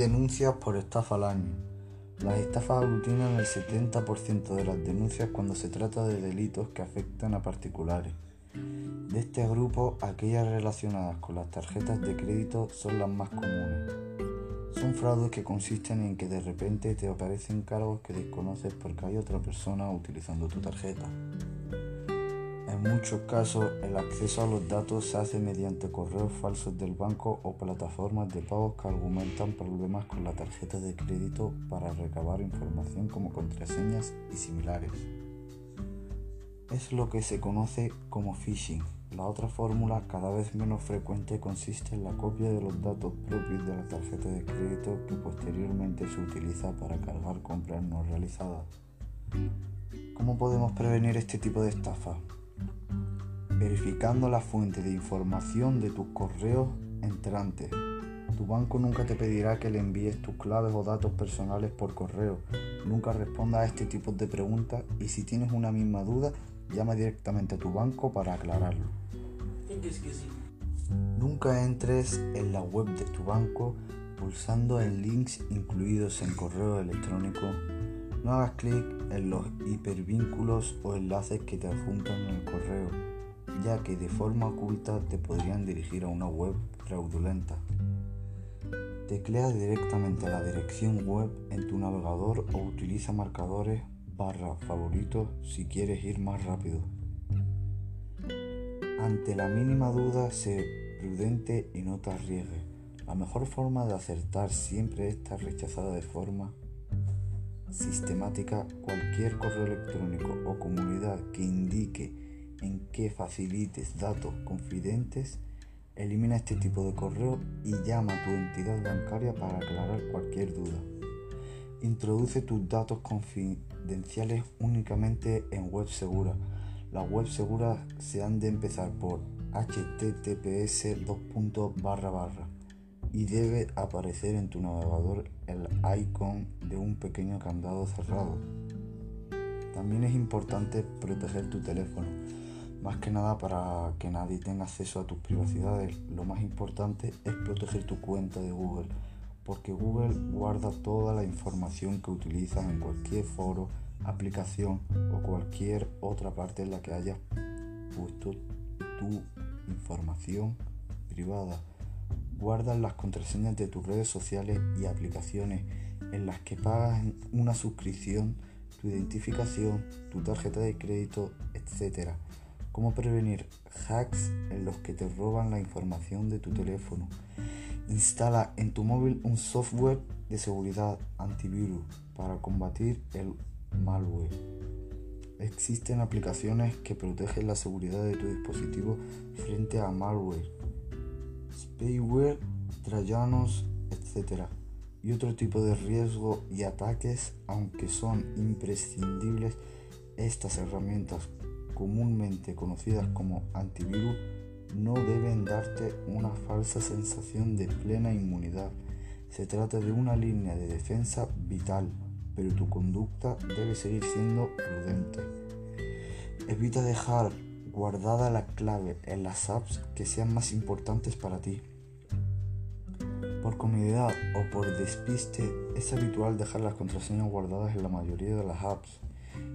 denuncias por estafa al año. Las estafas aglutinan el 70% de las denuncias cuando se trata de delitos que afectan a particulares. De este grupo, aquellas relacionadas con las tarjetas de crédito son las más comunes. Son fraudes que consisten en que de repente te aparecen cargos que desconoces porque hay otra persona utilizando tu tarjeta. En muchos casos, el acceso a los datos se hace mediante correos falsos del banco o plataformas de pagos que argumentan problemas con la tarjeta de crédito para recabar información como contraseñas y similares. Es lo que se conoce como phishing. La otra fórmula, cada vez menos frecuente, consiste en la copia de los datos propios de la tarjeta de crédito que posteriormente se utiliza para cargar compras no realizadas. ¿Cómo podemos prevenir este tipo de estafa? Verificando la fuente de información de tus correos entrantes. Tu banco nunca te pedirá que le envíes tus claves o datos personales por correo. Nunca responda a este tipo de preguntas y si tienes una misma duda, llama directamente a tu banco para aclararlo. Nunca entres en la web de tu banco pulsando en links incluidos en correo electrónico. No hagas clic en los hipervínculos o enlaces que te adjuntan en el correo ya que de forma oculta te podrían dirigir a una web fraudulenta. Teclea directamente la dirección web en tu navegador o utiliza marcadores barra favoritos si quieres ir más rápido. Ante la mínima duda, sé prudente y no te arriesgues. La mejor forma de acertar siempre está rechazada de forma sistemática cualquier correo electrónico o comunidad que indique en que facilites datos confidentes, elimina este tipo de correo y llama a tu entidad bancaria para aclarar cualquier duda. Introduce tus datos confidenciales únicamente en web segura. Las web seguras se han de empezar por https y debe aparecer en tu navegador el icon de un pequeño candado cerrado. También es importante proteger tu teléfono más que nada para que nadie tenga acceso a tus privacidades. Lo más importante es proteger tu cuenta de Google, porque Google guarda toda la información que utilizas en cualquier foro, aplicación o cualquier otra parte en la que hayas puesto tu información privada. Guarda las contraseñas de tus redes sociales y aplicaciones en las que pagas una suscripción, tu identificación, tu tarjeta de crédito, etc Cómo prevenir hacks en los que te roban la información de tu teléfono. Instala en tu móvil un software de seguridad antivirus para combatir el malware. Existen aplicaciones que protegen la seguridad de tu dispositivo frente a malware, spyware, troyanos, etc. Y otro tipo de riesgo y ataques, aunque son imprescindibles, estas herramientas comúnmente conocidas como antivirus no deben darte una falsa sensación de plena inmunidad. Se trata de una línea de defensa vital, pero tu conducta debe seguir siendo prudente. Evita dejar guardada la clave en las apps que sean más importantes para ti. Por comodidad o por despiste, es habitual dejar las contraseñas guardadas en la mayoría de las apps.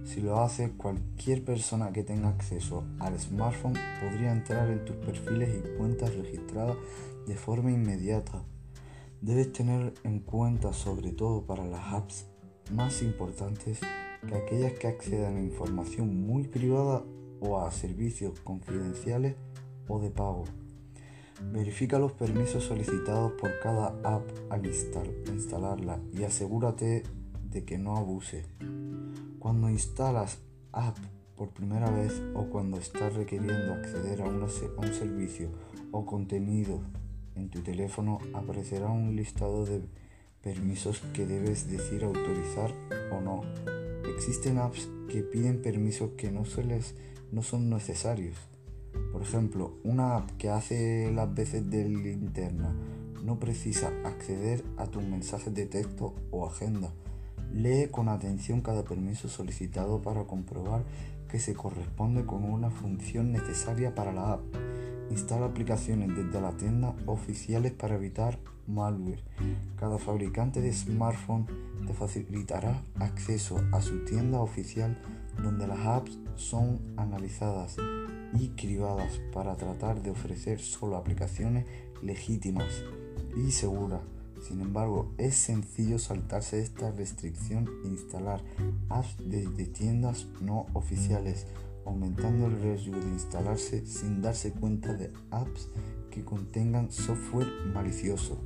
Si lo hace, cualquier persona que tenga acceso al smartphone podría entrar en tus perfiles y cuentas registradas de forma inmediata. Debes tener en cuenta, sobre todo para las apps más importantes, que aquellas que accedan a información muy privada o a servicios confidenciales o de pago. Verifica los permisos solicitados por cada app al instalarla y asegúrate de que no abuse. Cuando instalas app por primera vez o cuando estás requiriendo acceder a, a un servicio o contenido en tu teléfono aparecerá un listado de permisos que debes decir autorizar o no. Existen apps que piden permisos que no, no son necesarios. Por ejemplo, una app que hace las veces de linterna no precisa acceder a tus mensajes de texto o agenda Lee con atención cada permiso solicitado para comprobar que se corresponde con una función necesaria para la app. Instala aplicaciones desde la tienda oficiales para evitar malware. Cada fabricante de smartphone te facilitará acceso a su tienda oficial donde las apps son analizadas y cribadas para tratar de ofrecer solo aplicaciones legítimas y seguras. Sin embargo, es sencillo saltarse esta restricción e instalar apps desde tiendas no oficiales, aumentando el riesgo de instalarse sin darse cuenta de apps que contengan software malicioso.